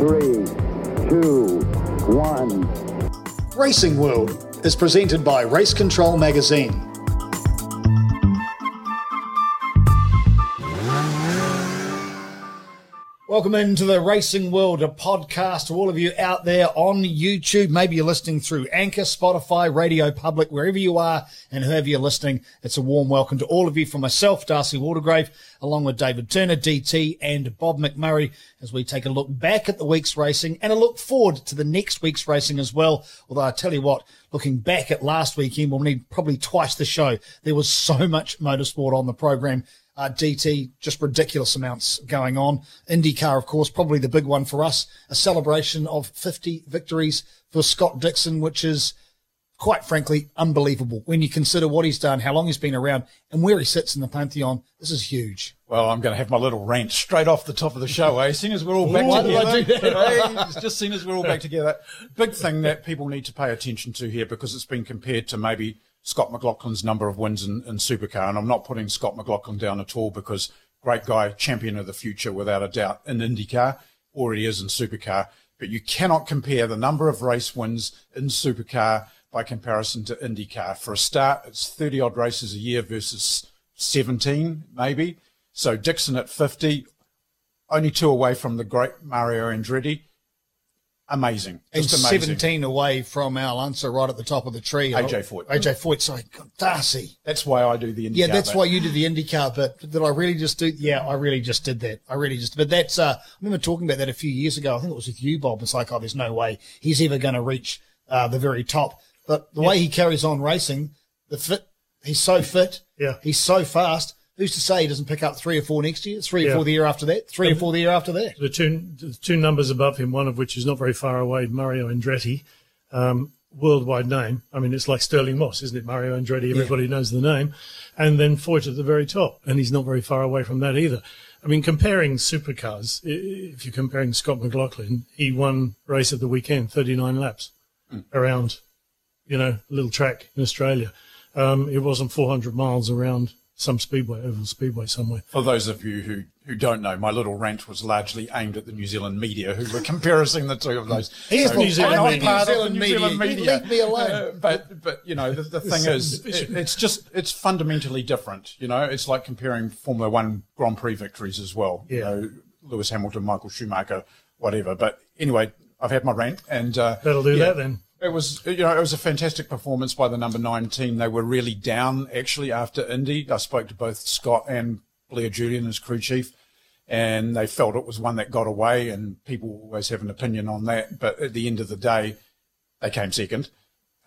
three, two, one. Racing World is presented by Race Control Magazine. Welcome into the Racing World, a podcast to all of you out there on YouTube. Maybe you're listening through Anchor, Spotify, Radio Public, wherever you are and whoever you're listening. It's a warm welcome to all of you from myself, Darcy Watergrave, along with David Turner, DT and Bob McMurray as we take a look back at the week's racing and a look forward to the next week's racing as well. Although I tell you what, looking back at last weekend, we'll need probably twice the show. There was so much motorsport on the program uh, DT, just ridiculous amounts going on. IndyCar, of course, probably the big one for us. A celebration of 50 victories for Scott Dixon, which is quite frankly unbelievable when you consider what he's done, how long he's been around, and where he sits in the pantheon. This is huge. Well, I'm going to have my little rant straight off the top of the show, eh? Seeing as we're all back Why together. did I do that? Hey, just seeing as we're all back together. Big thing that people need to pay attention to here because it's been compared to maybe Scott McLaughlin's number of wins in, in Supercar. And I'm not putting Scott McLaughlin down at all because great guy, champion of the future without a doubt in IndyCar, already is in Supercar. But you cannot compare the number of race wins in Supercar by comparison to IndyCar. For a start, it's 30 odd races a year versus 17, maybe. So Dixon at 50, only two away from the great Mario Andretti. Amazing. And Just amazing. 17 away from Al Unser right at the top of the tree. AJ Foyt. AJ Foyt, sorry. God, Darcy. That's why I do the IndyCar. Yeah, that's bit. why you did the IndyCar bit. Did I really just do? Yeah, I really just did that. I really just. But that's. Uh, I remember talking about that a few years ago. I think it was with you, Bob. It's like, oh, there's no way he's ever going to reach uh, the very top. But the way he carries on racing, the fit, he's so fit. Yeah. He's so fast. Who's to say he doesn't pick up three or four next year? Three or four the year after that. Three or four the year after that. The two, the two numbers above him, one of which is not very far away, Mario Andretti, um, worldwide name. I mean, it's like Stirling Moss, isn't it? Mario Andretti, everybody knows the name. And then Foyt at the very top, and he's not very far away from that either. I mean, comparing supercars, if you're comparing Scott McLaughlin, he won race of the weekend, 39 laps around, you know, a little track in Australia. Um, it wasn't 400 miles around some speedway, oval speedway somewhere. For those of you who, who don't know, my little rant was largely aimed at the New Zealand media who were comparing the two of those. He's So New Zealand I'm media. part New Zealand New. Zealand You media. leave me alone. Uh, but, but, you know, the, the thing is, it, it's just, it's fundamentally different. You know, it's like comparing Formula One Grand Prix victories as well. You Yeah. know, Lewis Hamilton, Michael Schumacher, whatever. But anyway, I've had my rant and, uh, That'll do yeah. that then. It was, you know, it was a fantastic performance by the number nine team. They were really down actually after Indy. I spoke to both Scott and Blair Julian as crew chief, and they felt it was one that got away. And people always have an opinion on that, but at the end of the day, they came second.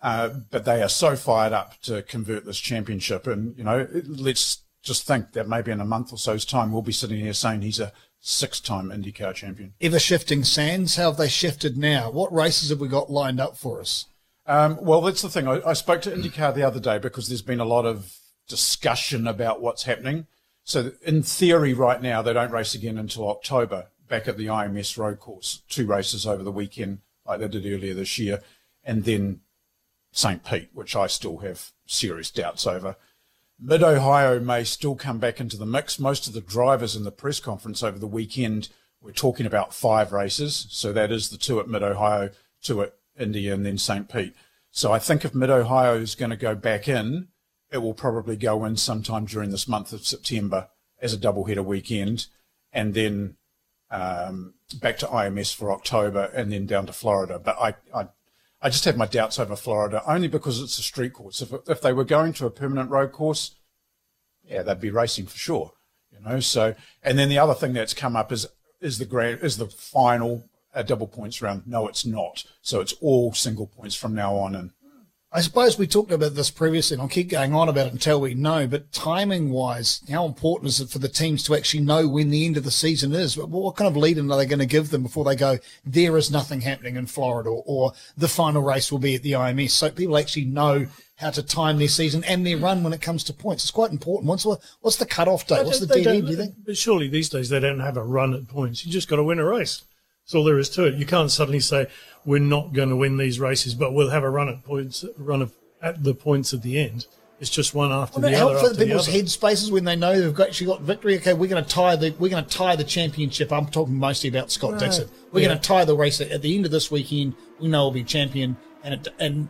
Uh, but they are so fired up to convert this championship, and you know, let's just think that maybe in a month or so's time, we'll be sitting here saying he's a six-time IndyCar champion. Ever shifting sands. How have they shifted now? What races have we got lined up for us? Um, well, that's the thing. I, I spoke to IndyCar the other day because there's been a lot of discussion about what's happening. So, in theory, right now, they don't race again until October back at the IMS road course. Two races over the weekend, like they did earlier this year, and then St. Pete, which I still have serious doubts over. Mid Ohio may still come back into the mix. Most of the drivers in the press conference over the weekend were talking about five races. So that is the two at Mid Ohio, two at Indy, and then St. Pete. So I think if Mid Ohio is going to go back in, it will probably go in sometime during this month of September as a double header weekend, and then um, back to IMS for October, and then down to Florida. But I, I, I just have my doubts over Florida only because it's a street course. If if they were going to a permanent road course, yeah, they'd be racing for sure. You know. So, and then the other thing that's come up is is the grand is the final uh, double points round. No, it's not. So it's all single points from now on, and I suppose we talked about this previously, and I'll keep going on about it until we know. But timing wise, how important is it for the teams to actually know when the end of the season is? What- What kind of lead in are they going to give them before they go, there is nothing happening in Florida, or, or the final race will be at the IMS? So people actually know how to time their season and their run when it comes to points. It's quite important. What's the, what's the cut-off date? What's the dead end, do you think? But surely these days they don't have a run at points. You just got to win a race. That's all there is to it. You can't suddenly say we're not going to win these races, but we'll have a run at points, run of, at the points at the end. It's just one after Would the other. help for the the people's other. headspaces when they know they've actually got victory? Okay, we're going to tie the we're going to tie the championship. I'm talking mostly about Scott Right. Dixon. We're Yeah. going to tie the race at, at the end of this weekend. We know we'll be champion, and it, and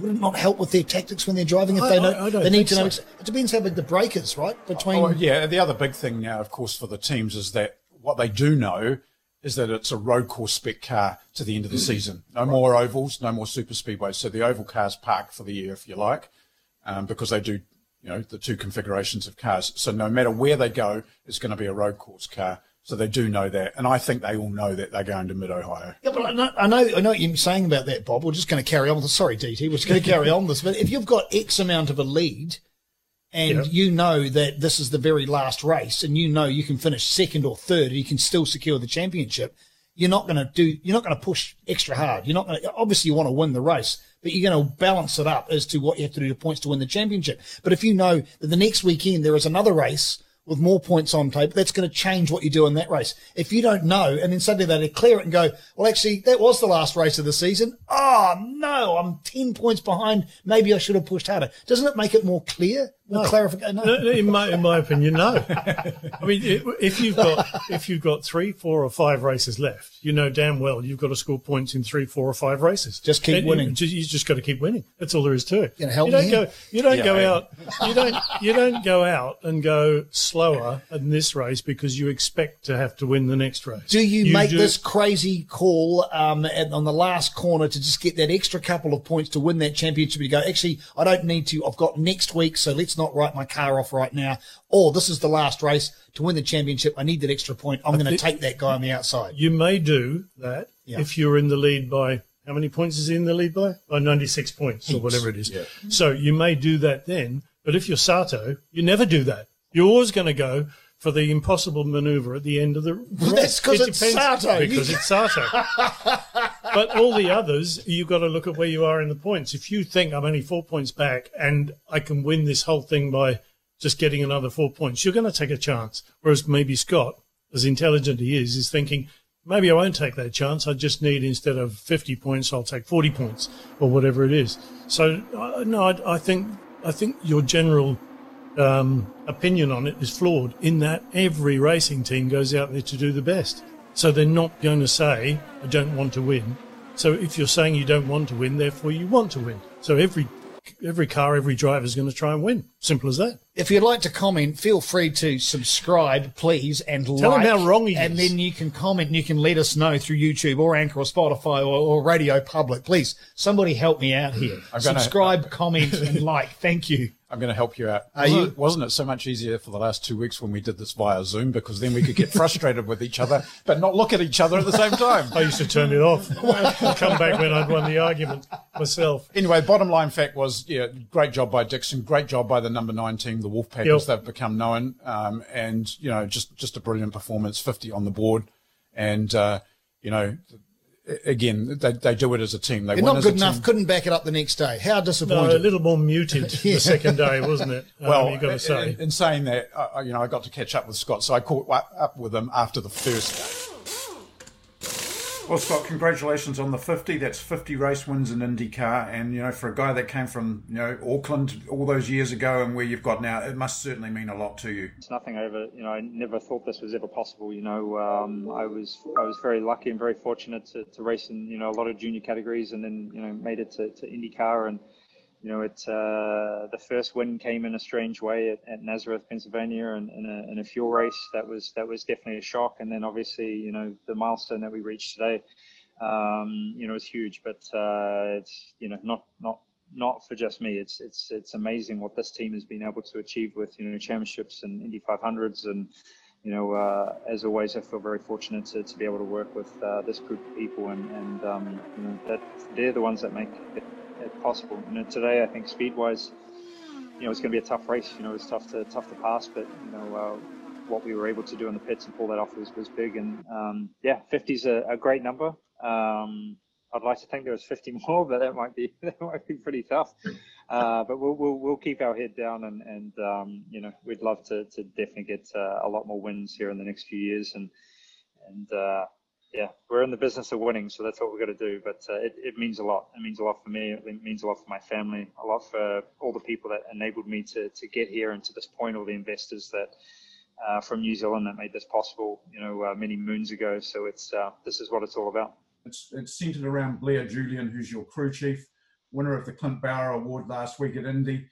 would it not help with their tactics when they're driving if I- they know I- I don't they need to know? so. It depends how big the break is, right? Between Oh, yeah, the other big thing now, of course, for the teams is that what they do know is that it's a road course spec car to the end of the season. No more ovals, no more super speedways. So the oval cars park for the year, if you like, um, because they do, you know, the two configurations of cars. So no matter where they go, it's going to be a road course car. So they do know that, and I think they all know that they're going to Mid Ohio. Yeah, but I know, I know, I know what you're saying about that, Bob. We're just going to carry on. Sorry, DT, we're just going to carry on this. But if you've got X amount of a lead and Yeah. you know that this is the very last race and you know you can finish second or third and you can still secure the championship, you're not going to do, you're not going to push extra hard. You're not going to, obviously you want to win the race, but you're going to balance it up as to what you have to do to points to win the championship. But if you know that the next weekend there is another race with more points on tape, that's going to change what you do in that race. If you don't know, and then suddenly they declare it and go, well, actually, that was the last race of the season. Oh, no, I'm 10 points behind. Maybe I should have pushed harder. Doesn't it make it more clear? More clarification? No. No, no, in my in my opinion, no. I mean, if you've got if you've got three, four, or five races left, you know damn well you've got to score points in three, four, or five races. Just keep And you- winning. You, you just got to keep winning. That's all there is to it. Gonna help you don't me go. here? You don't Yeah, go yeah. out. You don't. You don't go out and go slower in this race because you expect to have to win the next race. Do you, make do- this crazy call um, at, on the last corner to just get that extra couple of points to win that championship? You go, actually, I don't need to. I've got next week, so let's not write my car off right now. Or this is the last race to win the championship. I need that extra point. I'm going to take that guy on the outside. You may do that Yeah. if you're in the lead by how many points is he in the lead by? By 96 points or whatever it is. So you may do that then. But if you're Sato, you never do that. You're always going to go for the impossible maneuver at the end of the race. that's 'cause It it's Sato. Because it's Sato. but all the others, you've got to look at where you are in the points. If you think I'm only four points back and I can win this whole thing by just getting another four points, you're going to take a chance. Whereas maybe Scott, as intelligent he is, is thinking, maybe I won't take that chance. I just need, instead of 50 points, I'll take 40 points or whatever it is. So, uh, no, I, I think, I think your general um, opinion on it is flawed in that every racing team goes out there to do the best. So they're not going to say, I don't want to win. So if you're saying you don't want to win, therefore you want to win. So every every car, every driver is going to try and win. Simple as that. If you'd like to comment, feel free to subscribe, please, and Tell like. him how wrong he And is. then you can comment and you can let us know through YouTube or Anchor or Spotify or, or Radio Public. Please, somebody help me out here. I'm gonna- Subscribe, comment, and like. Thank you. I'm going to help you out. Wasn't, you? It, wasn't it so much easier for the last two weeks when we did this via Zoom because then we could get frustrated with each other but not look at each other at the same time? I used to turn it off. I'll come back when I'd won the argument myself. Anyway, bottom line fact was, yeah, great job by Dixon, great job by the number nine team, the Wolfpack, Yep. as they've become known, um, and you know, just just a brilliant performance, fifty on the board, and uh, you know, again, they, they do it as a team. They They're win not good enough. team. Couldn't back it up the next day. How No, disappointing. a little more muted the second day, wasn't it? Um, Well, you got to say. in, in saying that, uh, you know, I got to catch up with Scott, so I caught up with him after the first day. Well, Scott, congratulations on the 50. That's 50 race wins in IndyCar. And, you know, for a guy that came from, you know, Auckland all those years ago and where you've got now, it must certainly mean a lot to you. It's nothing over. You know, I never thought this was ever possible. You know, um, I was I was very lucky and very fortunate to, to race in you know a lot of junior categories, and then you know made it to, to IndyCar, and you know it uh, the first win came in a strange way at, at Nazareth, Pennsylvania, and in a, in a fuel race. That was that was definitely a shock, and then obviously you know the milestone that we reached today, um, you know, is huge, but uh, it's you know not not not for just me. It's it's it's amazing what this team has been able to achieve with you know championships and Indy 500s, and you know uh, as always, I feel very fortunate to, to be able to work with uh, this group of people, and and um, you know that they're the ones that make it possible. Know today I think speed wise, you know it's going to be a tough race. You know it's tough to tough to pass, but you know. Uh, what we were able to do in the pits and pull that off was, was big and um, yeah 50 is a, a great number um, I'd like to think there was 50 more, but that might be that might be pretty tough. Uh, but we'll, we'll we'll keep our head down, and and um, you know we'd love to to definitely get uh, a lot more wins here in the next few years, and and uh, yeah, we're in the business of winning, so that's what we've got to do. But uh, it, it means a lot. It means a lot for me. It means a lot for my family. A lot for all the people that enabled me to to get here and to this point. All the investors that uh, from New Zealand that made this possible. You know, uh, many moons ago. So it's uh, this is what it's all about. It's it's centered around Blair Julian, who's your crew chief, winner of the Clint Brawner Award last week at Indy.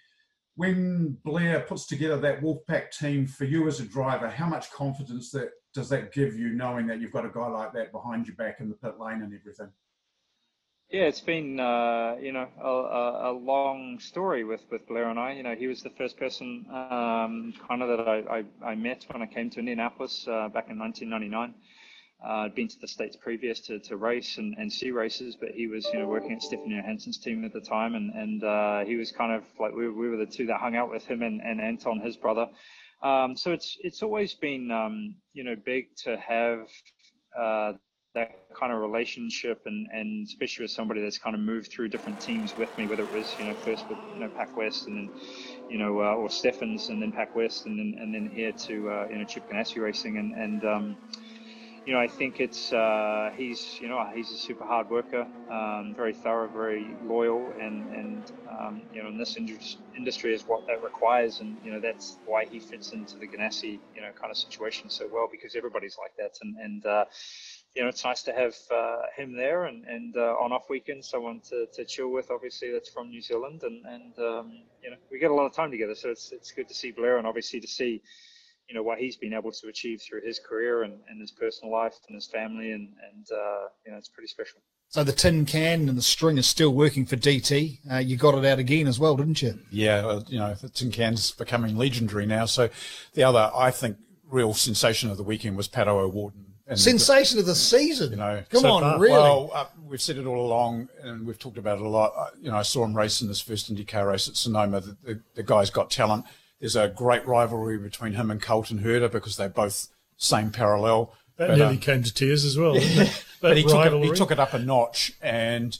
When Blair puts together that Wolfpack team for you as a driver, how much confidence that does that give you, knowing that you've got a guy like that behind you back in the pit lane and everything? Yeah, it's been uh, you know a, a, long story with, with Blair and I. You know, he was the first person um, kind of that I, I, I, met when I came to Indianapolis uh, back in 1999. Uh, I'd been to the states previous to, to race and, and see races, but he was you know working at Stefan Johansson's team at the time, and and uh, he was kind of like we, we were the two that hung out with him and, and Anton, his brother. Um, so it's it's always been um, you know big to have uh, that kind of relationship and, and especially with somebody that's kind of moved through different teams with me, whether it was you know first with you know Pac West and then you know uh, or Stephens and then Pac West and then and then here to uh, you know Chip Ganassi Racing and and um, you know, I think it's uh, he's you know he's a super hard worker, um, very thorough, very loyal, and and um, you know in this industry is what that requires, and you know that's why he fits into the Ganassi you know kind of situation so well because everybody's like that, and and uh, you know it's nice to have uh, him there, and and uh, on off weekends someone to, to chill with, obviously that's from New Zealand, and and um, you know we get a lot of time together, so it's it's good to see Blair, and obviously to see you know what he's been able to achieve through his career and, and his personal life and his family and and uh, you know it's pretty special. So the tin can and the string is still working for DT. Uh, you got it out again as well, didn't you? Yeah, you know the tin can's becoming legendary now. So the other, I think, real sensation of the weekend was Pato O'Ward. Sensation of the season. You know, come so on, far. really? Well, uh, we've said it all along, and we've talked about it a lot. Uh, you know, I saw him race in his first IndyCar race at Sonoma. The, the, the guy's got talent there's a great rivalry between him and Colton Herta because they're both same parallel. That but, nearly um, came to tears as well. Yeah. but he took, it, he took it up a notch. And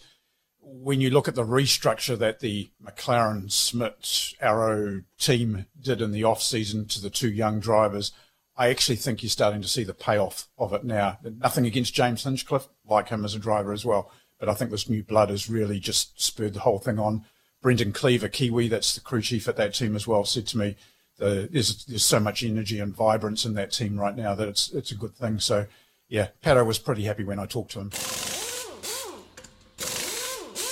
when you look at the restructure that the McLaren Schmidt Arrow team did in the off season to the two young drivers, I actually think you're starting to see the payoff of it now. Nothing against James Hinchcliffe, like him as a driver as well. But I think this new blood has really just spurred the whole thing on. Brendan Cleaver, Kiwi, that's the crew chief at that team as well, said to me, there's, there's so much energy and vibrance in that team right now that it's it's a good thing. So, yeah, Pato was pretty happy when I talked to him.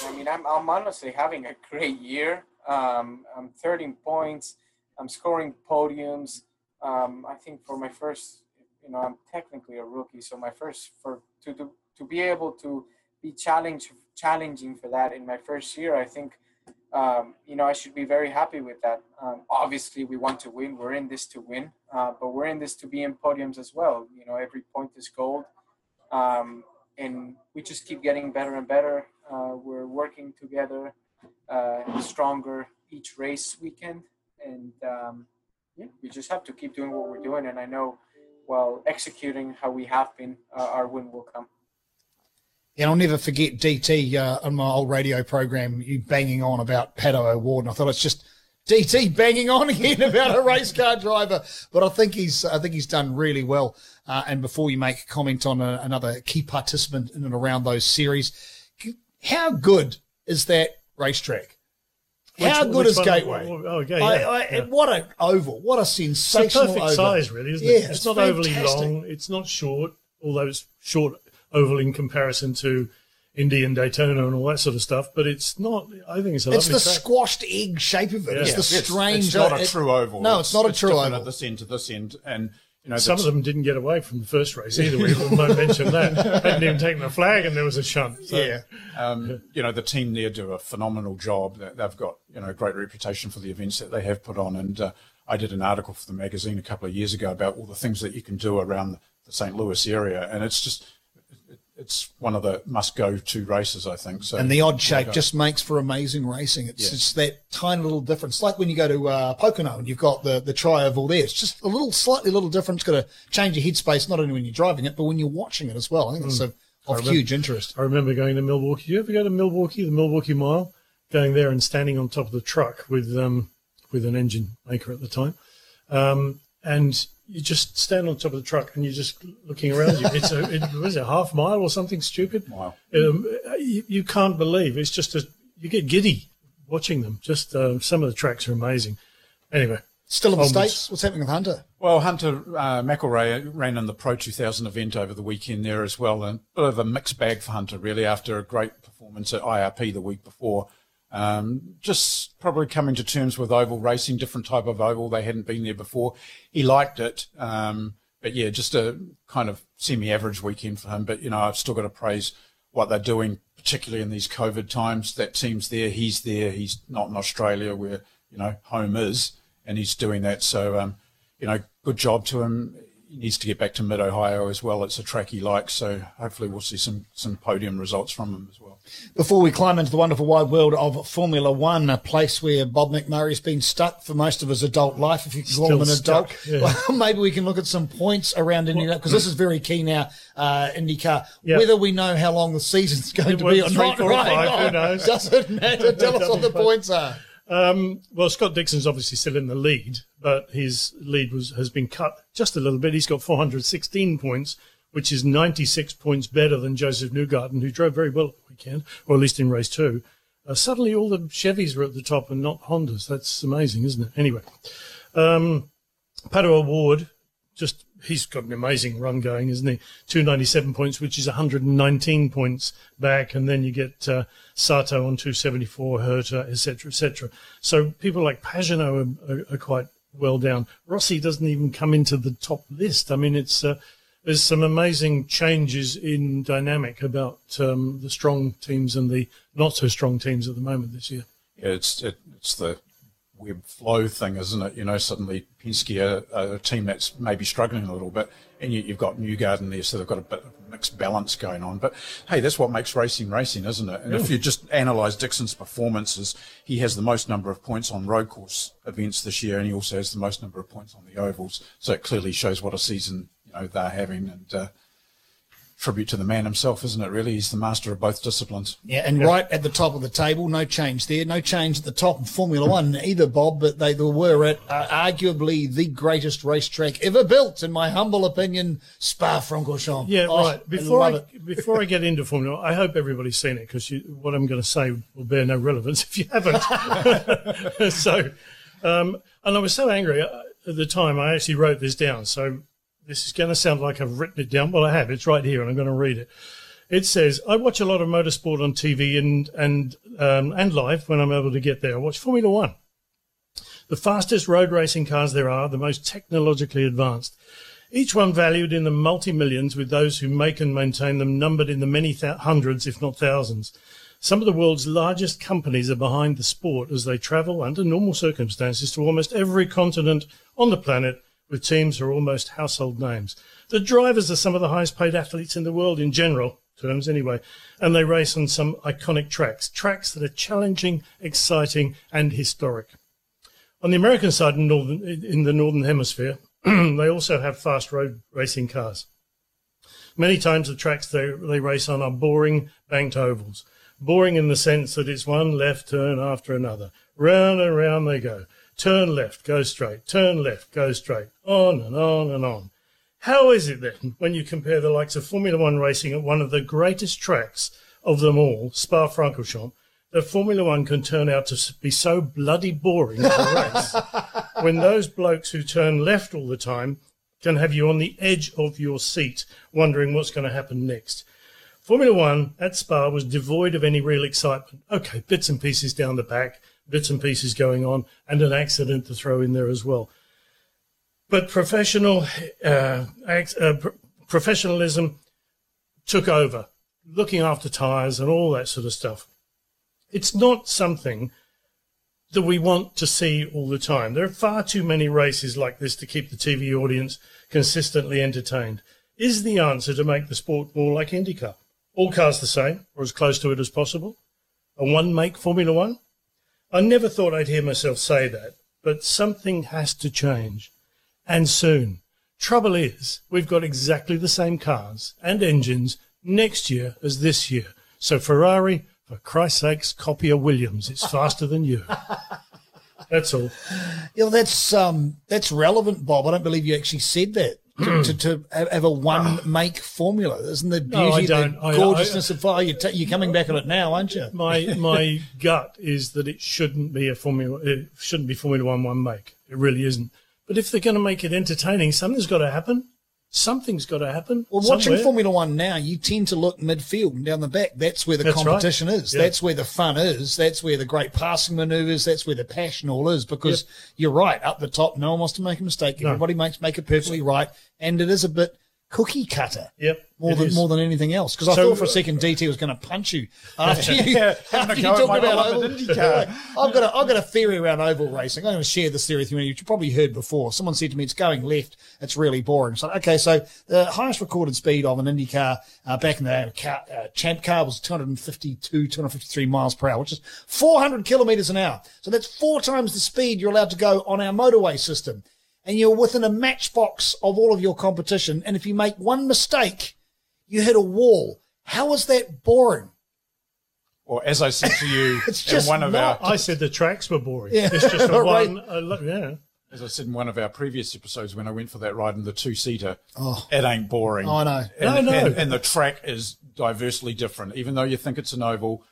I mean, I'm, I'm honestly having a great year. Um, I'm 13 points. I'm scoring podiums. Um, I think for my first, you know, I'm technically a rookie, so my first for to to, to be able to be challenged challenging for that in my first year, I think um, you know, I should be very happy with that. Um, obviously, we want to win. We're in this to win, uh, but we're in this to be in podiums as well. You know, every point is gold, um, and we just keep getting better and better. Uh, we're working together, uh, stronger each race weekend, and um, yeah, we just have to keep doing what we're doing. And I know, while executing how we have been, uh, our win will come. And I'll never forget DT uh, on my old radio program, you banging on about Pato O'Ward. And I thought it's just DT banging on again about a race car driver. But I think he's, I think he's done really well. Uh, and before you make a comment on a, another key participant in and around those series, how good is that racetrack? How which, good which is? Gateway? Oh, okay, yeah, I, I, yeah. What an oval! What a sensational it's a perfect oval. size, really, isn't yeah, it? It's, it's not fantastic. overly long. It's not short, although it's short oval in comparison to Indy and Daytona and all that sort of stuff, but it's not. I think it's a It's the track. squashed egg shape of it. Yeah. It's the strange. It's, not a true oval. No, it's, it's not a true oval. At this end to this end, and you know, some of them didn't get away from the first race either. We won't mention that. Hadn't even taken the flag, and there was a shunt. So. Yeah. Um, you know, the team there do a phenomenal job. They've got you know a great reputation for the events that they have put on, and uh, I did an article for the magazine a couple of years ago about all the things that you can do around the St. Louis area, and it's just it's one of the must-go-to races, I think. So, and the odd shape just makes for amazing racing. It's yeah. just that tiny little difference, like when you go to uh, Pocono and you've got the the tri-oval there. It's just a little, slightly little difference. It's got to change your headspace not only when you're driving it, but when you're watching it as well. I think it's mm. of remember, huge interest. I remember going to Milwaukee. Do you ever go to Milwaukee, the Milwaukee Mile? Going there and standing on top of the truck with um, with an engine maker at the time. Um, and you just stand on top of the truck and you're just looking around you. It's a it, was it a half mile or something stupid? Wow. Um, you, you can't believe it's just a you get giddy watching them. Just uh, some of the tracks are amazing. Anyway, Still in the States. What's happening with Hunter? Well, Hunter uh, McElroy ran in the Pro 2000 event over the weekend there as well, and a bit of a mixed bag for Hunter really after a great performance at IRP the week before. Um, just probably coming to terms with oval racing, different type of oval. They hadn't been there before. He liked it, um, but yeah, just a kind of semi-average weekend for him. But you know, I've still got to praise what they're doing, particularly in these COVID times. That team's there, he's there. He's not in Australia where you know home is, and he's doing that. So um, you know, good job to him. He needs to get back to Mid Ohio as well. It's a track he likes, so hopefully we'll see some some podium results from him as well. Before we climb into the wonderful wide world of Formula One, a place where Bob McMurray's been stuck for most of his adult life, if you can call him an Still adult, yeah. well, maybe we can look at some points around IndyCar because this is very key now. Uh, IndyCar, Yeah. whether we know how long the season's going to be or not, right? five, who Oh, knows? Doesn't matter. Tell us what the points are. Um, well, Scott Dixon's obviously still in the lead, but his lead was has been cut just a little bit. He's got 416 points, which is 96 points better than Josef Newgarden, who drove very well at the weekend, or at least in race two. Uh, suddenly, all the Chevys were at the top and not Hondas. That's amazing, isn't it? Anyway, um, Pato O'Ward, just he's got an amazing run going, isn't he? 297 points, which is 119 points back, and then you get uh, Sato on 274, Herta, etc., etc. So people like Pagenaud are, are, are quite well down. Rossi doesn't even come into the top list. I mean, it's uh, there's some amazing changes in dynamic about um, the strong teams and the not so strong teams at the moment this year. Yeah, it's it, it's the web flow thing, isn't it? You know, suddenly Penske are a team that's maybe struggling a little bit, and you, you've got Newgarden there, so they've got a bit of mixed balance going on. But hey, that's what makes racing racing, isn't it? And if you just analyse Dixon's performances, he has the most number of points on road course events this year, and he also has the most number of points on the ovals. So it clearly shows what a season you know they're having, and uh, tribute to the man himself, isn't it? Really, he's the master of both disciplines. Yeah, and right at the top of the table, no change there. No change at the top of Formula One either, Bob, but they were at uh, arguably the greatest racetrack ever built, in my humble opinion, Spa-Francorchamps. Yeah, Oh, right. Before love I, before I get into Formula, I hope everybody's seen it because what I'm going to say will bear no relevance if you haven't. so, um, and I was so angry uh, at the time. I actually wrote this down. So this is going to sound like I've written it down. Well, I have. It's right here, and I'm going to read it. It says, "I watch a lot of motorsport on TV and and um, and live when I'm able to get there. I watch Formula One." The fastest road racing cars there are, the most technologically advanced each one valued in the multi millions, with those who make and maintain them numbered in the many th- hundreds, if not thousands. Some of the world's largest companies are behind the sport as they travel under normal circumstances to almost every continent on the planet, with teams who are almost household names. The drivers are some of the highest paid athletes in the world in general terms anyway, and they race on some iconic tracks, tracks that are challenging, exciting, and historic. On the American side, in, northern, in the northern hemisphere, they also have fast road racing cars. Many times the tracks they, they race on are boring banked ovals. Boring in the sense that it's one left turn after another. Round and round they go. Turn left, go straight. Turn left, go straight. On and on and on. How is it then, when you compare the likes of Formula One racing at one of the greatest tracks of them all, Spa-Francorchamps, that Formula One can turn out to be so bloody boring to race when those blokes who turn left all the time can have you on the edge of your seat wondering what's going to happen next. Formula One at Spa was devoid of any real excitement. Okay, bits and pieces down the back, bits and pieces going on, and an accident to throw in there as well. But professional uh, uh, pr- professionalism took over, looking after tyres and all that sort of stuff. It's not something that we want to see all the time. There are far too many races like this to keep the TV audience consistently entertained. Is the answer to make the sport more like IndyCar? All cars the same, or as close to it as possible? A one make Formula One? I never thought I'd hear myself say that, but something has to change. And soon. Trouble is, we've got exactly the same cars and engines next year as this year. So Ferrari, for Christ's sakes, copy a Williams. It's faster than you. That's all. You know, that's um, that's relevant, Bob. I don't believe you actually said that. To, to, to have a one ah. make formula, isn't the No, I beauty, don't. the I- gorgeousness of fire? You're, ta you're coming back on it now, aren't you? My my gut is that it shouldn't be a Formula. It shouldn't be Formula One one make. It really isn't. But if they're going to make it entertaining, something's got to happen. Something's got to happen. Well, watching. Formula One now, you tend to look midfield and down the back. That's where the That's right. competition is. Yeah. That's where the fun is. That's where the great passing maneuvers. That's where the passion all is. Because you're right, up the top, no one wants to make a mistake. No. Everybody makes make it perfectly right, and it is a bit cookie cutter. Yep, More than is. more than anything else. Because I So, thought for a uh, second DT was going to punch you after you. Yeah, after you talked about oval. IndyCar. I've got a, I've got a theory around oval racing. I'm going to share this theory with you. Which You've probably heard before. Someone said to me, "It's going left. It's really boring." So okay, so the highest recorded speed of an Indy car uh, back in the day, car, uh, champ car was 252, 253 miles per hour, which is 400 kilometers an hour. So that's four times the speed you're allowed to go on our motorway system. And you're within a matchbox of all of your competition. And if you make one mistake, you hit a wall. How is that boring? Or as I said to you It's in just one of our I said the tracks were boring. Yeah. It's just a Right. one. A, yeah. as I said in one of our previous episodes when I went for that ride in the two seater, oh. it ain't boring. Oh, I know. And, No, no. And, and the track is diversely different. Even though you think it's an oval,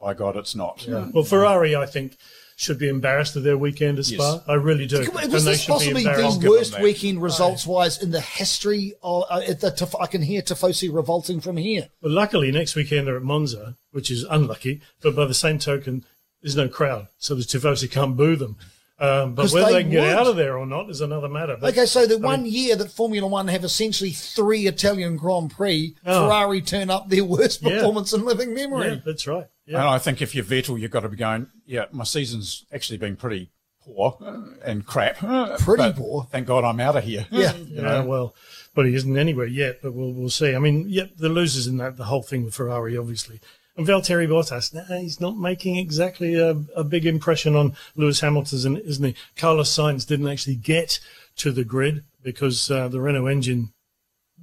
by God, it's not. Well, Ferrari, I think, should be embarrassed of their weekend at Spa. Yes. I really do. Was and this they possibly the worst weekend results wise in the history of uh, at the, Tif- I can hear Tifosi revolting from here. Well, luckily, next weekend they're at Monza, which is unlucky. But by the same token, there's no crowd, so the Tifosi can't boo them. Um, but 'Cause whether they they, can get would. out of there or not is another matter. But, Okay, so the I one mean, year that Formula One have essentially three Italian Grand Prix, Oh. Ferrari turn up their worst Yeah. performance in living memory. yeah, that's right. And Yeah. I think if you're Vettel, you've got to be going, yeah, my season's actually been pretty poor and crap. Pretty but poor. Thank God I'm out of here. Yeah. Yeah, well, but he isn't anywhere yet. But we'll we'll see. I mean, yep, the losers in that the whole thing with Ferrari, obviously, and Valtteri Bottas. Nah, he's not making exactly a, a big impression on Lewis Hamilton, isn't he? Carlos Sainz didn't actually get to the grid because uh, the Renault engine,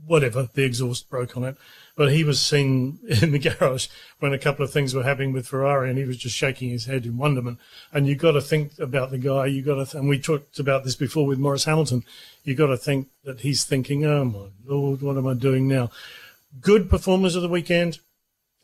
whatever, the exhaust broke on it. But he was seen in the garage when a couple of things were happening with Ferrari, and he was just shaking his head in wonderment. And you got to think about the guy. You got to, th- and we talked about this before with Morris Hamilton. You got to think that he's thinking, "Oh my lord, what am I doing now?" Good performers of the weekend,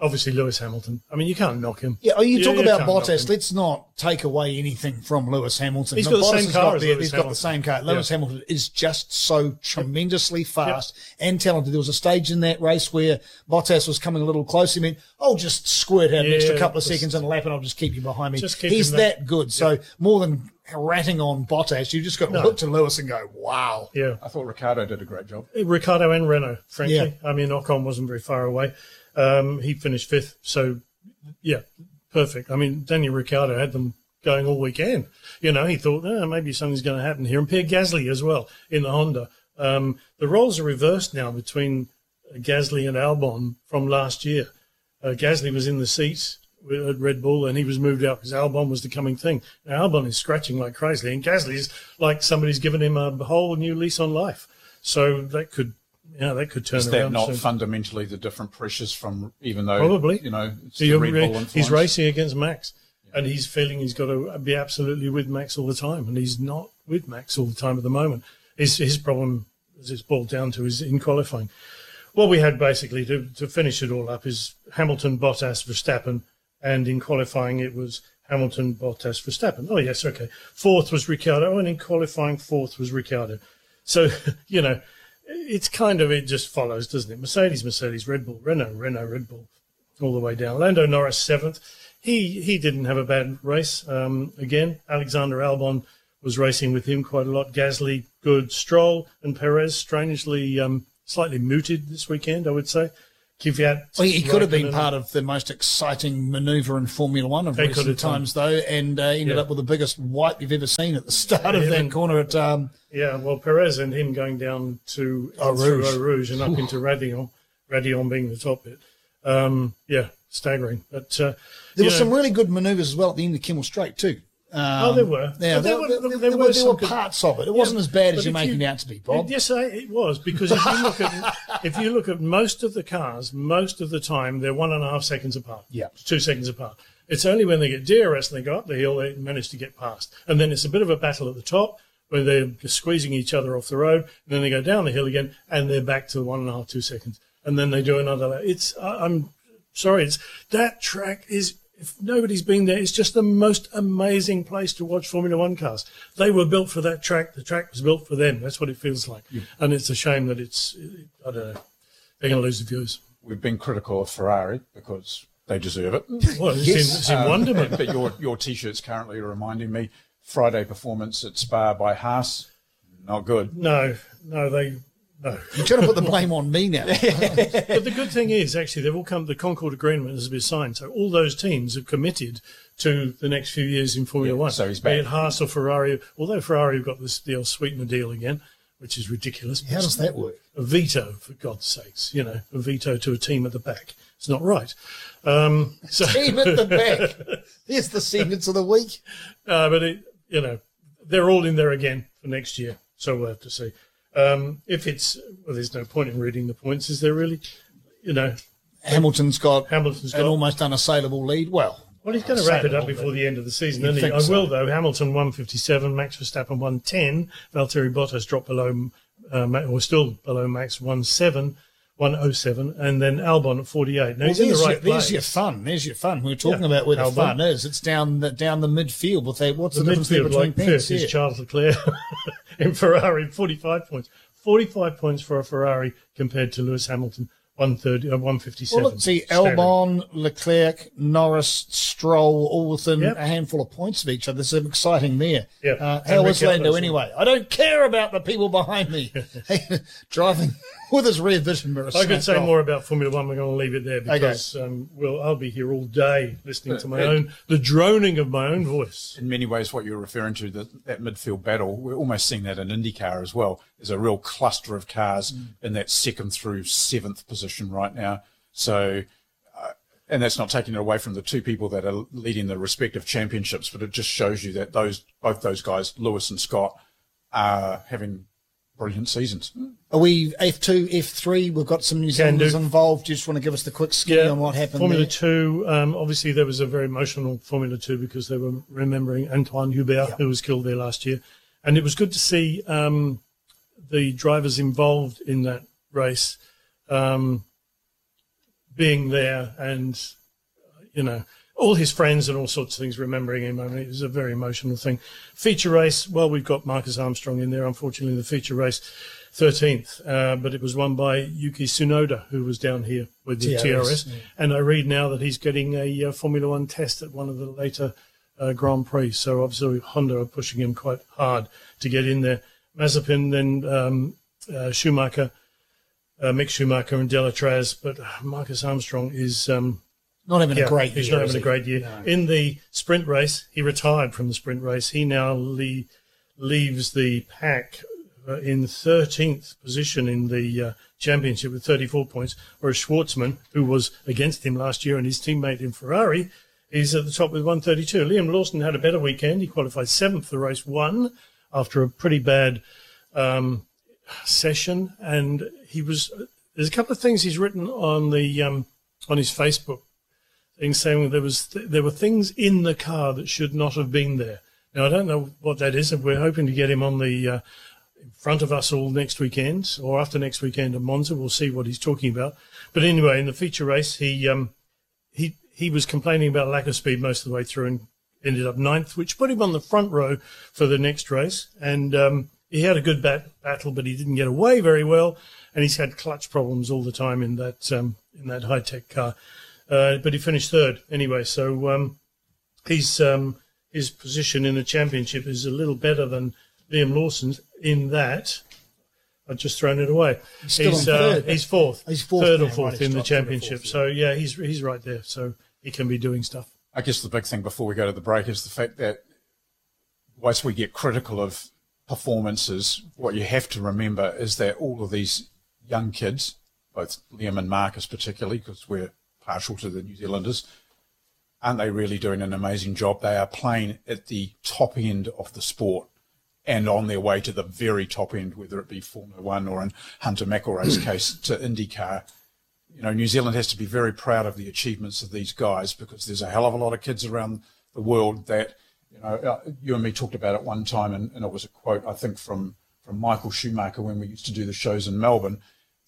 obviously Lewis Hamilton. I mean, you can't knock him. Yeah, oh, you talk you about Bottas. Let's not take away anything from Lewis Hamilton. He's Now, got the Bottas same car got as the- Lewis He's got the same car. Lewis Yeah. Hamilton is just so tremendously fast and talented. There was a stage in that race where Bottas was coming a little close. He meant, "Oh, just squirt out an extra couple of just- seconds in a lap, and I'll just keep you behind me." Just keep He's him that good. So more than ratting on Bottas, you just got to No. look to Lewis and go, "Wow." Yeah, I thought Ricciardo did a great job. Ricciardo and Renault, frankly. Yeah. I mean, Ocon wasn't very far away. Um, he finished fifth, so yeah, perfect. I mean, Daniel Ricciardo had them going all weekend. You know, he thought, oh, maybe something's going to happen here. And Pierre Gasly as well in the Honda. Um, the roles are reversed now between Gasly and Albon from last year. Uh, Gasly was in the seats at Red Bull and he was moved out because Albon was the coming thing. Now, Albon is scratching like crazy and Gasly is like somebody's given him a whole new lease on life. So that could, yeah, that could turn Is around. that not soon. fundamentally the different pressures from, even though, Probably. you know, it's So the Red re- Bull he's racing against Max, and he's feeling he's got to be absolutely with Max all the time, and he's not with Max all the time at the moment. His his problem, as it's boiled down to, is in qualifying. What we had basically to to finish it all up is Hamilton, Bottas, Verstappen, and in qualifying it was Hamilton, Bottas, Verstappen. Oh yes, okay. Fourth was Ricciardo, and in qualifying fourth was Ricciardo. So you know, it's kind of it just follows, doesn't it? Mercedes, Mercedes, Red Bull, Renault, Renault, Red Bull all the way down. Lando Norris seventh. He he didn't have a bad race. Um, again, Alexander Albon was racing with him quite a lot. Gasly good. Stroll and Perez strangely um, slightly muted this weekend. I would say. Kvyat. Well, he could have been part of the most exciting manoeuvre in Formula One of recent have done. times, though, and uh, ended Yeah. up with the biggest wipe you've ever seen at the start of Yeah, that and- corner at um, Yeah, well, Perez and him going down to Eau through Rouge. Eau Rouge and up into Raidillon, Raidillon being the top bit. Um, yeah, staggering. But uh, There were know- some really good manoeuvres as well at the end of Kemmel Straight too. Um, Oh, there were. Yeah, there, were- there- there there were were, parts of it. It Yeah, wasn't as bad as you're making you- out to be, Bob. Yes, it was because if you look at if you look at most of the cars, most of the time they're one and a half seconds apart. Yeah. two seconds apart. It's only when they get DRS and they go up the hill they manage to get past, and then it's a bit of a battle at the top where they're squeezing each other off the road, and then they go down the hill again, and they're back to one and a half, two seconds, and then they do another. lap. It's I- I'm sorry, it's that track is. If nobody's been there, it's just the most amazing place to watch Formula One cars. They were built for that track. The track was built for them. That's what it feels like. And it's a shame that it's, I don't know, they're going to lose the viewers. We've been critical of Ferrari because they deserve it. Well, it's, Yes. in, it's in Um, wonderment. but your your t-shirt's currently reminding me Friday performance at Spa by Haas, not good. No, no, they, no. You're trying to put the blame on me now. But the good thing is, actually, they've all come. The Concord Agreement has been signed, so all those teams are committed to the next few years in Formula Yeah, One. so he's Be it back. Haas or Ferrari. Although Ferrari have got this deal, sweetener deal again, which is ridiculous. How does that work? A veto, for God's sakes, you know, a veto to a team at the back. It's not right. Um, so, Team at the back. There's the sentence of the week. Uh, but it, you know, they're all in there again for next year, so we'll have to see. Um, if it's well, there's no point in reading the points, is there really? You know, Hamilton's got Hamilton's got. almost unassailable lead. Well, well, he's going to wrap it up before the end of the season, isn't he? I so. will though. Hamilton 157, Max Verstappen 110, Valtteri Bottas dropped below, uh, or still below Max 17, 107, and then Albon at 48. Now well he's in the there's, right your, there's your fun. There's your fun. We are talking Yeah. about where the Albon. fun is. It's down the down the midfield. With that, what's the, the difference there midfield, between like fifth, is Yeah. Charles Leclerc in Ferrari, 45 points. 45 points for a Ferrari compared to Lewis Hamilton, 130, uh, 157. Well, let's see, Staggering. Albon, Leclerc, Norris, Stroll, all within Yep. a handful of points of each other. There's exciting there. Yeah. Uh, And how is Ricciardo's Lando anyway? I don't care about the people behind me. Driving with his rear vision mirror. I could say off. more about Formula One. We're going to leave it there because um, well, I'll be here all day listening to my own, the droning of my own voice. In many ways, what you're referring to, that, that midfield battle, we're almost seeing that in IndyCar as well. There's a real cluster of cars in that second through seventh position right now. So, uh, and that's not taking it away from the two people that are leading the respective championships, but it just shows you that those both those guys, Lewis and Scott, are having brilliant seasons. Are we F2, F3? We've got some New Can Zealanders do. involved. You just want to give us the quick skinny on what happened Formula there? Two, um, obviously there was a very emotional Formula Two because they were remembering Antoine Hubert, who was killed there last year, and it was good to see um, the drivers involved in that race um, being there and you know all his friends and all sorts of things remembering him. I mean, it was a very emotional thing. Feature race, well, we've got Marcus Armstrong in there. Unfortunately, the feature race, 13th, uh, but it was won by Yuki Tsunoda, who was down here with the TRS, TRS. yeah. And I read now that he's getting a uh, Formula One test at one of the later uh, Grand Prix. So obviously, Honda are pushing him quite hard to get in there. Mazepin, then um, uh, Schumacher, uh, Mick Schumacher, and Deletraz. But Marcus Armstrong is. Um, Not having a great he's year. not is having a great year. In the sprint race, he retired from the sprint race. He now le- leaves the pack uh, in 13th position in the uh, championship with 34 points, whereas Shwartzman, who was against him last year and his teammate in Ferrari, is at the top with 132. Liam Lawson had a better weekend. He qualified seventh for race one after a pretty bad um, session, and he was. There's a couple of things he's written on the um, on his Facebook saying there was there were things in the car that should not have been there. Now I don't know what that is, and we're hoping to get him on the uh, in front of us all next weekend or after next weekend at Monza. We'll see what he's talking about. But anyway, in the feature race, he um, he he was complaining about lack of speed most of the way through and ended up ninth, which put him on the front row for the next race. And um, he had a good bat- battle, but he didn't get away very well, and he's had clutch problems all the time in that um, in that high tech car. Uh, but he finished third anyway, so um, he's um, his position in the championship is a little better than Liam Lawson's in that. I've just thrown it away. still He's, in uh, he's fourth, He's fourth third now, or fourth he's in the dropped to the championship. fourth, So yeah, he's he's right there. So he can be doing stuff. I guess the big thing before we go to the break is the fact that whilst we get critical of performances, what you have to remember is that all of these young kids, both Liam and Marcus particularly, because we're partial to the New Zealanders, aren't they really doing an amazing job? They are playing at the top end of the sport and on their way to the very top end, whether it be Formula One or in Hunter McElroy's hmm. case to IndyCar. you know, New Zealand has to be very proud of the achievements of these guys because there's a hell of a lot of kids around the world that, you know, uh, you and me talked about it one time, and, and it was a quote I think from from Michael Schumacher when we used to do the shows in Melbourne.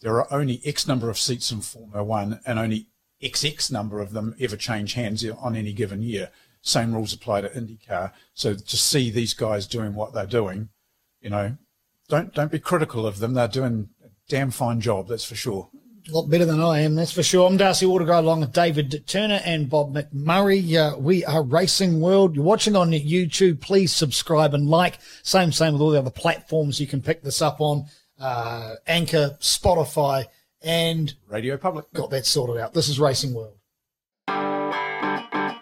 There are only X number of seats in Formula One, and only XX number of them ever change hands on any given year. Same rules apply to IndyCar. So to see these guys doing what they're doing, you know, don't don't be critical of them. They're doing a damn fine job, that's for sure. A lot better than I am, that's for sure. I'm Darcy Waldegrave along with David Turner and Bob McMurray. Uh, we are Racing World. You're watching on YouTube. Please subscribe and like. Same, same with all the other platforms you can pick this up on. Uh, Anchor, Spotify, and Radio Public. got that sorted out. This is Racing World.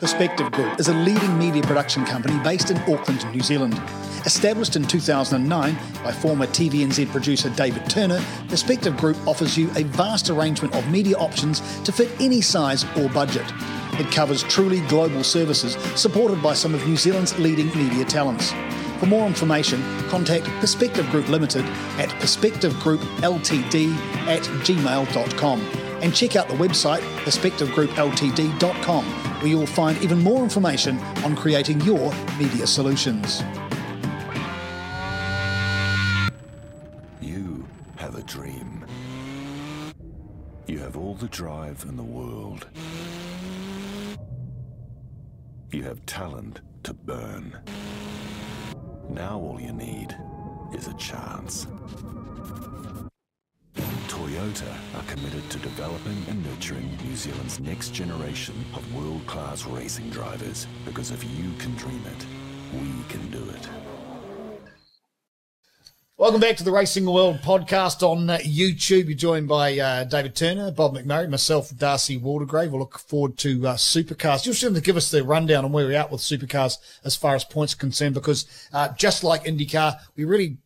Perspective Group is a leading media production company based in Auckland, New Zealand. Established in 2009 by former TVNZ producer David Turner, Perspective Group offers you a vast arrangement of media options to fit any size or budget. It covers truly global services supported by some of New Zealand's leading media talents. For more information, contact Perspective Group Limited at perspectivegroupltd at gmail.com and check out the website perspectivegroupltd.com where you will find even more information on creating your media solutions. You have a dream. You have all the drive in the world. You have talent to burn. Now all you need is a chance. Toyota are committed to developing and nurturing New Zealand's next generation of world-class racing drivers because if you can dream it, we can do it. Welcome back to the Racing World podcast on uh, YouTube. You're joined by uh, David Turner, Bob McMurray, myself, Darcy Waldegrave. We'll look forward to uh, Supercars. Just to give us the rundown on where we're at with Supercars as far as points are concerned, because uh, just like IndyCar, we really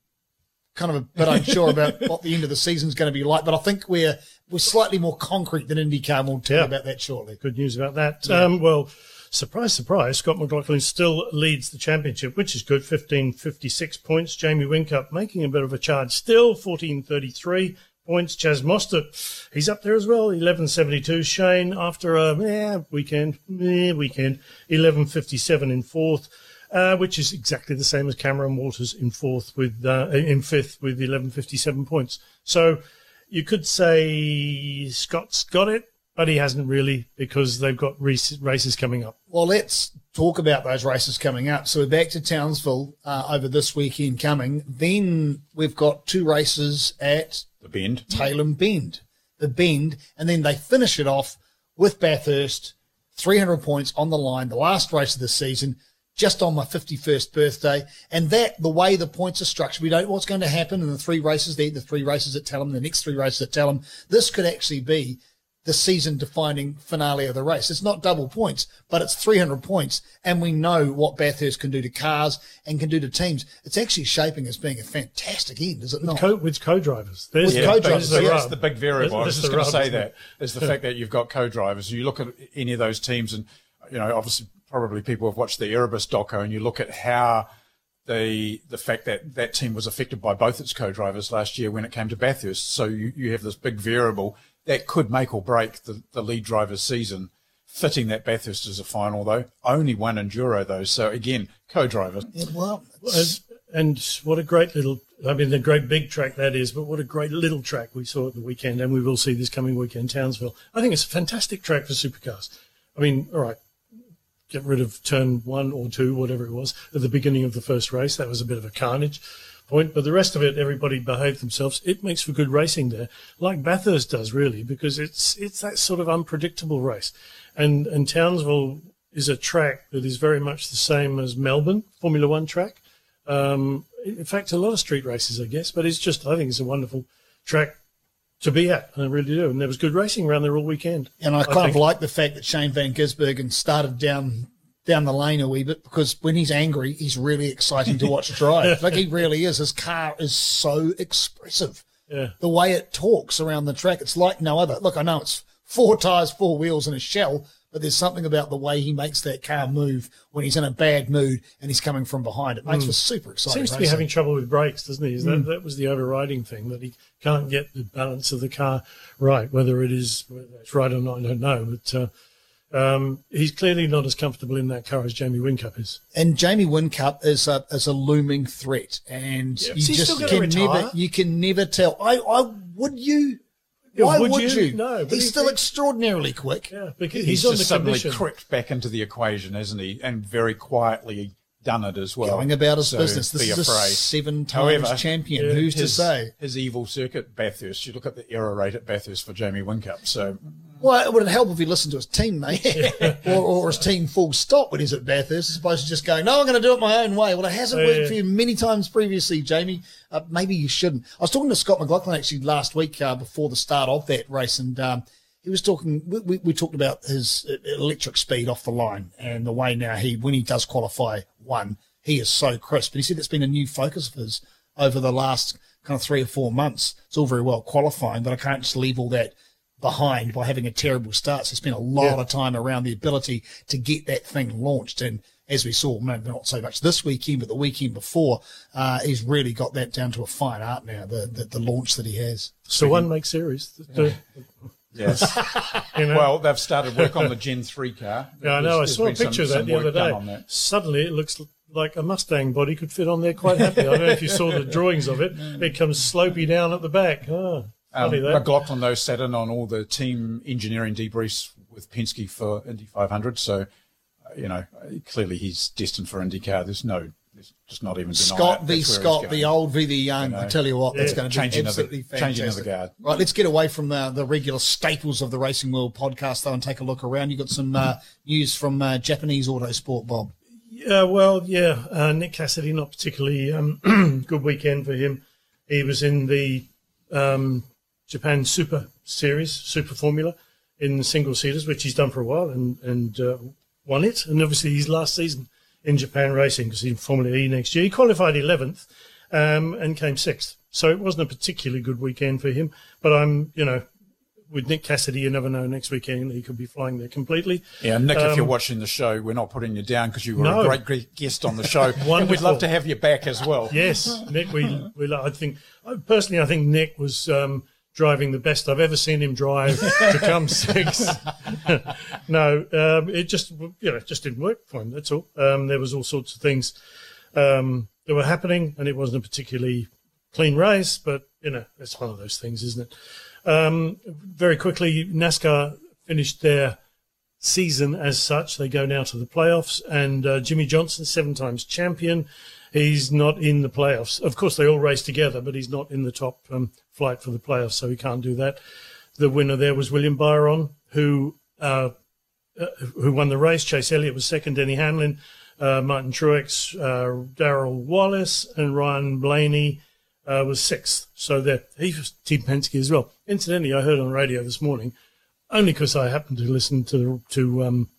kind of a bit unsure about what the end of the season is going to be like. But I think we're we're slightly more concrete than IndyCar. and We'll talk Yeah. about that shortly. Good news about that. Um, well, surprise, surprise, Scott McLaughlin still leads the championship, which is good. 1556 points. Jamie Whincup making a bit of a charge still. 1433 points. Chaz Mostert, he's up there as well. 1172. Shane, after a eh, weekend, eh, weekend, 1157 in fourth. Uh, which is exactly the same as Cameron Waters in fourth with uh, in fifth with 1157 points. So you could say Scott's got it, but he hasn't really because they've got races coming up. Well, let's talk about those races coming up. So we're back to Townsville uh, over this weekend coming. Then we've got two races at The Bend. Tailem Bend, the Bend, and then they finish it off with Bathurst, 300 points on the line, the last race of the season, just on my 51st birthday. And that, the way the points are structured, we don't know what's going to happen in the three races there, the three races at Tailem, the next three races at Tailem. This could actually be the season defining finale of the race. It's not double points, but it's 300 points. And we know what Bathurst can do to cars and can do to teams. It's actually shaping as being a fantastic end, is it not? Co- with co-drivers. There's With the, co-drivers, there's the yeah. That's rub. the big variable. I was This- just going is to say that is the fact that you've got co-drivers. You look at any of those teams, and you know, obviously, probably people have watched the Erebus doco, and you look at how the the fact that that team was affected by both its co-drivers last year when it came to Bathurst. So you, you have this big variable that could make or break the, the lead driver's season. Fitting that Bathurst as a final, though, only one enduro though. So again, co-drivers. Yeah, well, And, and what a great little, I mean, the great big track that is, but what a great little track we saw at the weekend, and we will see this coming weekend, Townsville. I think it's a fantastic track for supercars. I mean, all right, get rid of turn one or two, whatever it was, at the beginning of the first race. That was a bit of a carnage point, but the rest of it, everybody behaved themselves. It makes for good racing there, like Bathurst does, really, because it's it's that sort of unpredictable race, and and Townsville is a track that is very much the same as Melbourne Formula One track. Um, in fact, a lot of street races, I guess, but it's just I think it's a wonderful track to be at. I really do, and there was good racing around there all weekend. And I kind of like the fact that Shane Van Gisbergen started down down the lane a wee bit because when he's angry, he's really exciting to watch drive. like he really is. His car is so expressive. Yeah. The way it talks around the track, it's like no other. Look, I know it's four tires, four wheels, and a shell, but there's something about the way he makes that car move when he's in a bad mood and he's coming from behind. It makes for super exciting. Seems to be racing. having trouble with brakes, doesn't he? Is that, that was the overriding thing that he can't get the balance of the car right. Whether it is whether it's right or not, I don't know. But uh, um, he's clearly not as comfortable in that car as Jamie Whincup is. And Jamie Whincup is a is a looming threat, and you just can never you can never tell. I, I would you. Yeah, Why would would, you? you? No, but he's he- still he- extraordinarily quick. Yeah, because He's, he's, on just the suddenly condition. crept back into the equation, hasn't he? And very quietly done it as well. Going about his So business. This is a afraid. seven However, times champion. Who's to his, say? his evil circuit Bathurst. You look at the error rate at Bathurst for Jamie Whincup. So Well, it would help if he listened to his teammate or, or his team full stop when he's at Bathurst, as opposed to just going, no, I'm going to do it my own way. Well, it hasn't Yeah, worked for you many times previously, Jamie. Uh, maybe you shouldn't. I was talking to Scott McLaughlin actually last week uh, before the start of that race, and um, he was talking. We, we, we talked about his uh, electric speed off the line and the way now he, when he does qualify one, he is so crisp. And he said it's been a new focus of his over the last kind of three or four months. It's all very well qualifying, but I can't just leave all that behind by having a terrible start. So he spent a lot Yeah. of time around the ability to get that thing launched. And as we saw, maybe not so much this weekend, but the weekend before, uh, he's really got that down to a fine art now, the, the, the launch that he has. So one makes series. The- yes, you know? well they've started work on the Gen three car. yeah, I know. I saw a picture of that the other day. Suddenly, it looks like a Mustang body could fit on there quite happily. I don't know if you saw the drawings of it. It comes slopy down at the back. Oh, Um. McLaughlin though sat in on all the team engineering debriefs with Penske for Indy 500. So, uh, you know, clearly he's destined for IndyCar. There's no, there's just not even Scott it. v. That's where he's Scott, the old v. the young. I tell you what, that's going to be Changing of the- absolutely changing of the fantastic. guard. Right, let's get away from the, the regular staples of the Racing World podcast, though, and take a look around. You got some uh, news from uh, Japanese Autosport, Bob. Yeah, well, yeah. Uh, Nick Cassidy, not particularly um, good weekend for him. He was in the um, Japan Super Series, Super Formula, in the single seaters, which he's done for a while, and and uh, won it. And obviously, his last season in Japan racing because he's in Formula E next year. He qualified 11th um, and came sixth. So it wasn't a particularly good weekend for him. But I'm, you know, with Nick Cassidy, you never know. Next weekend he could be flying there completely. Yeah, Nick, if you're Um, watching the show, we're not putting you down because you were No. a great, great guest on the show. and we'd love to have you back as well. Yes, Nick. We, we I think personally, I think Nick was um, driving the best I've ever seen him drive to come six. no, um, it just you know just didn't work for him. That's all. Um, there was all sorts of things um, that were happening, and it wasn't a particularly clean race. But you know, it's one of those things, isn't it? Um, very quickly, NASCAR finished their season as such. They go now to the playoffs, and uh, Jimmie Johnson, seven times champion, he's not in the playoffs. Of course, they all race together, but he's not in the top um, flight for the playoffs, so he can't do that. The winner there was William Byron, who uh, uh, who won the race. Chase Elliott was second. Denny Hamlin, uh, Martin Truex, uh, Darrell Wallace, and Ryan Blaney uh, was sixth. So that he was Team Penske as well. Incidentally, I heard on radio this morning, only because I happened to listen to to um,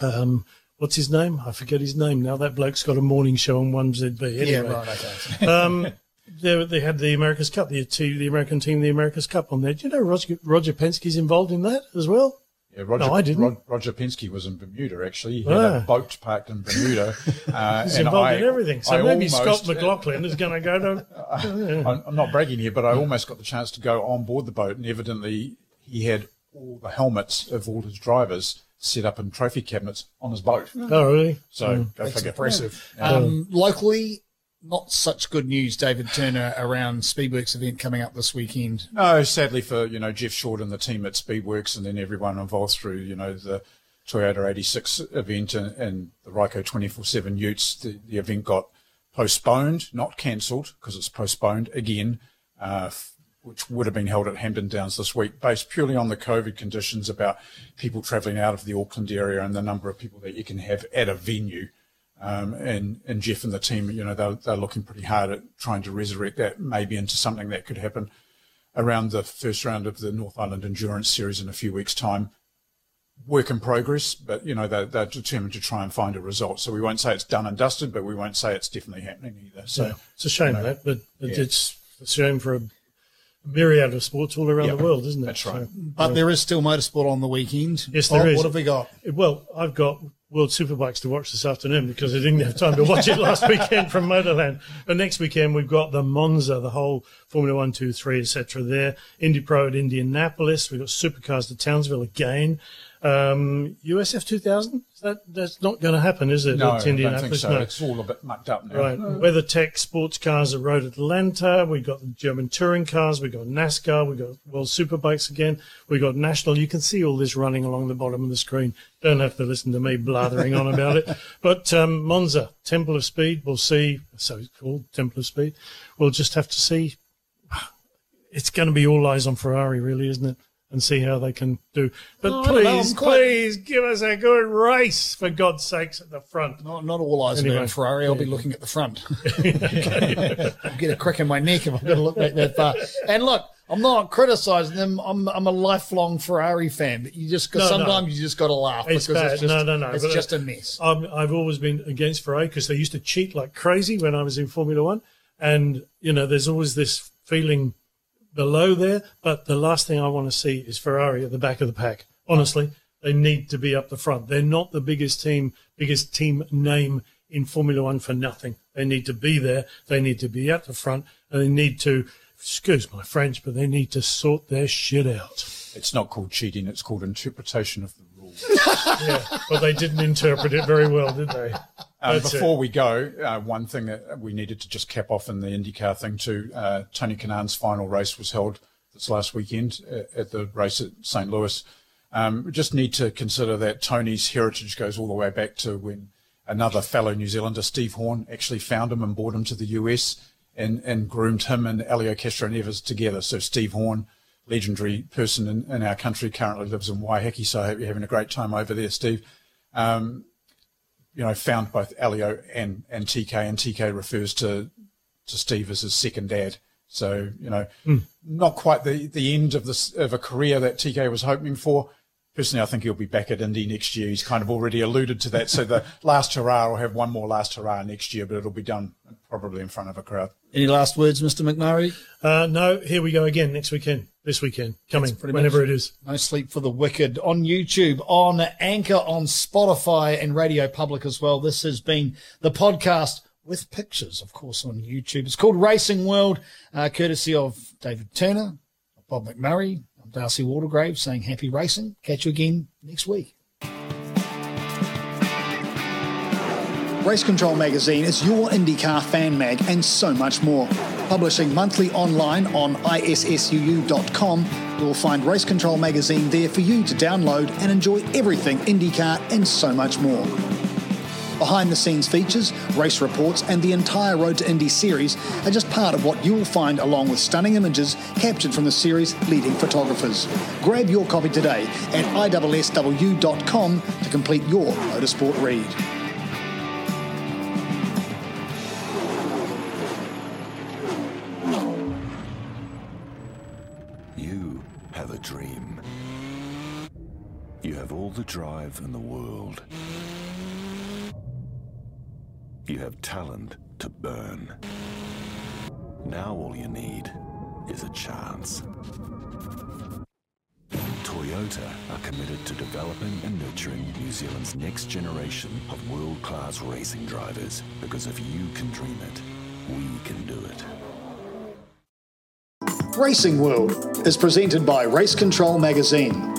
um, what's his name? I forget his name now. That bloke's got a morning show on One ZB. Anyway, Yeah, right, okay. um, they, they had the America's Cup, the the American team, the America's Cup on there. Do you know Roger, Roger Penske's involved in that as well? Yeah, Roger, No, I didn't. Rod- Roger Penske was in Bermuda, actually. He had Ah. a boat parked in Bermuda. Uh, He's and involved I- in everything. So I maybe almost- Scott McLaughlin is going to go to. I'm I'm not bragging here, but I almost got the chance to go on board the boat, and evidently he had all the helmets of all his drivers set up in trophy cabinets on his boat. Oh, really? So go That's figure. impressive. Um, locally, not such good news, David Turner, around Speedworks event coming up this weekend. No, sadly for you know Jeff Short and the team at Speedworks, and then everyone involved through you know the Toyota 86 event and, and the Ryco 24/7 Utes. The, the event got postponed, not cancelled, because it's postponed again, uh, which would have been held at Hampton Downs this week, based purely on the COVID conditions about people travelling out of the Auckland area and the number of people that you can have at a venue. Um, and, and Jeff and the team, you know, they're, they're looking pretty hard at trying to resurrect that maybe into something that could happen around the first round of the North Island Endurance Series in a few weeks' time. Work in progress, but you know they're, they're determined to try and find a result. So we won't say it's done and dusted, but we won't say it's definitely happening either. So Yeah, it's a shame that, but but Yeah. it's a shame for a myriad of sports all around Yeah, the world, isn't it? that's right. So- But there is still motorsport on the weekend. Yes, there Bob, is. What have we got? Well, I've got World Superbikes to watch this afternoon because I didn't have time to watch it last weekend from Motorland. But next weekend we've got the Monza, the whole Formula One, Two, Three, etc. There, Indy Pro at Indianapolis. We've got Supercars to Townsville again. Um, USF 2000. That that's not going to happen, is it? No, at I don't think so. No. It's all a bit mucked up now. Right. WeatherTech sports cars at Road Atlanta. We've got the German touring cars. We've got NASCAR. We've got World Superbikes again. We've got National. You can see all this running along the bottom of the screen. Don't have to listen to me blathering on about it. But um, Monza, Temple of Speed, we'll see. So it's called Temple of Speed. We'll just have to see. It's going to be all eyes on Ferrari, really, isn't it? And see how they can do. But Oh, I know, please, quite- please give us a good race, for God's sakes, at the front. Not, not all eyes Anyway. on Ferrari. I'll be looking at the front. I'll get a crick in my neck if I've got to look back that far. And look, I'm not criticising them. I'm I'm a lifelong Ferrari fan, but you just No, no. sometimes you just got to laugh It's because bad. it's just no, no, no. it's But, just a mess. I'm, I've always been against Ferrari because they used to cheat like crazy when I was in Formula One, and you know, there's always this feeling below there. But the last thing I want to see is Ferrari at the back of the pack. Honestly, they need to be up the front. They're not the biggest team, biggest team name in Formula One for nothing. They need to be there. They need to be at the front, and they need to. Excuse my French, but they need to sort their shit out. It's not called cheating. It's called interpretation of the rules. Yeah, but they didn't interpret it very well, did they? Um, That's it. before we go, uh, one thing that we needed to just cap off in the IndyCar thing too. Uh, Tony Kanaan's final race was held this last weekend at, at the race at St. Louis. Um, we just need to consider that Tony's heritage goes all the way back to when another fellow New Zealander, Steve Horne, actually found him and brought him to the US and, and groomed him and Helio Castroneves together. So Steve Horne, legendary person in, in our country, currently lives in Waiheke. So I hope you're having a great time over there, Steve you know, found both Helio and, and TK, and TK refers to to Steve as his second dad. So, you know, hmm. not quite the, the end of this of a career that TK was hoping for. Personally, I think he'll be back at Indy next year. He's kind of already alluded to that. So the last hurrah will have one more last hurrah next year, but it'll be done probably in front of a crowd. Any last words, Mr. McMurray? Uh, no, here we go again next weekend. This weekend, coming, whenever it is. No Sleep for the Wicked on YouTube, on Anchor, on Spotify, and Radio Public as well. This has been the podcast with pictures, of course, on YouTube. It's called Racing World, uh, courtesy of David Turner, Bob McMurray. Darcy Waldegrave saying happy racing. Catch you again next week. Race Control Magazine is your IndyCar fan mag and so much more. Publishing monthly online on issuu.com, you'll find Race Control Magazine there for you to download and enjoy everything IndyCar and so much more. Behind the scenes features, race reports, and the entire Road to Indy series are just part of what you will find along with stunning images captured from the series' leading photographers. Grab your copy today at issuu.com to complete your motorsport read. You have a dream. You have all the drive in the world. You have talent to burn. Now all you need is a chance. Toyota are committed to developing and nurturing New Zealand's next generation of world-class racing drivers because if you can dream it, we can do it. Racing World is presented by Race Control Magazine.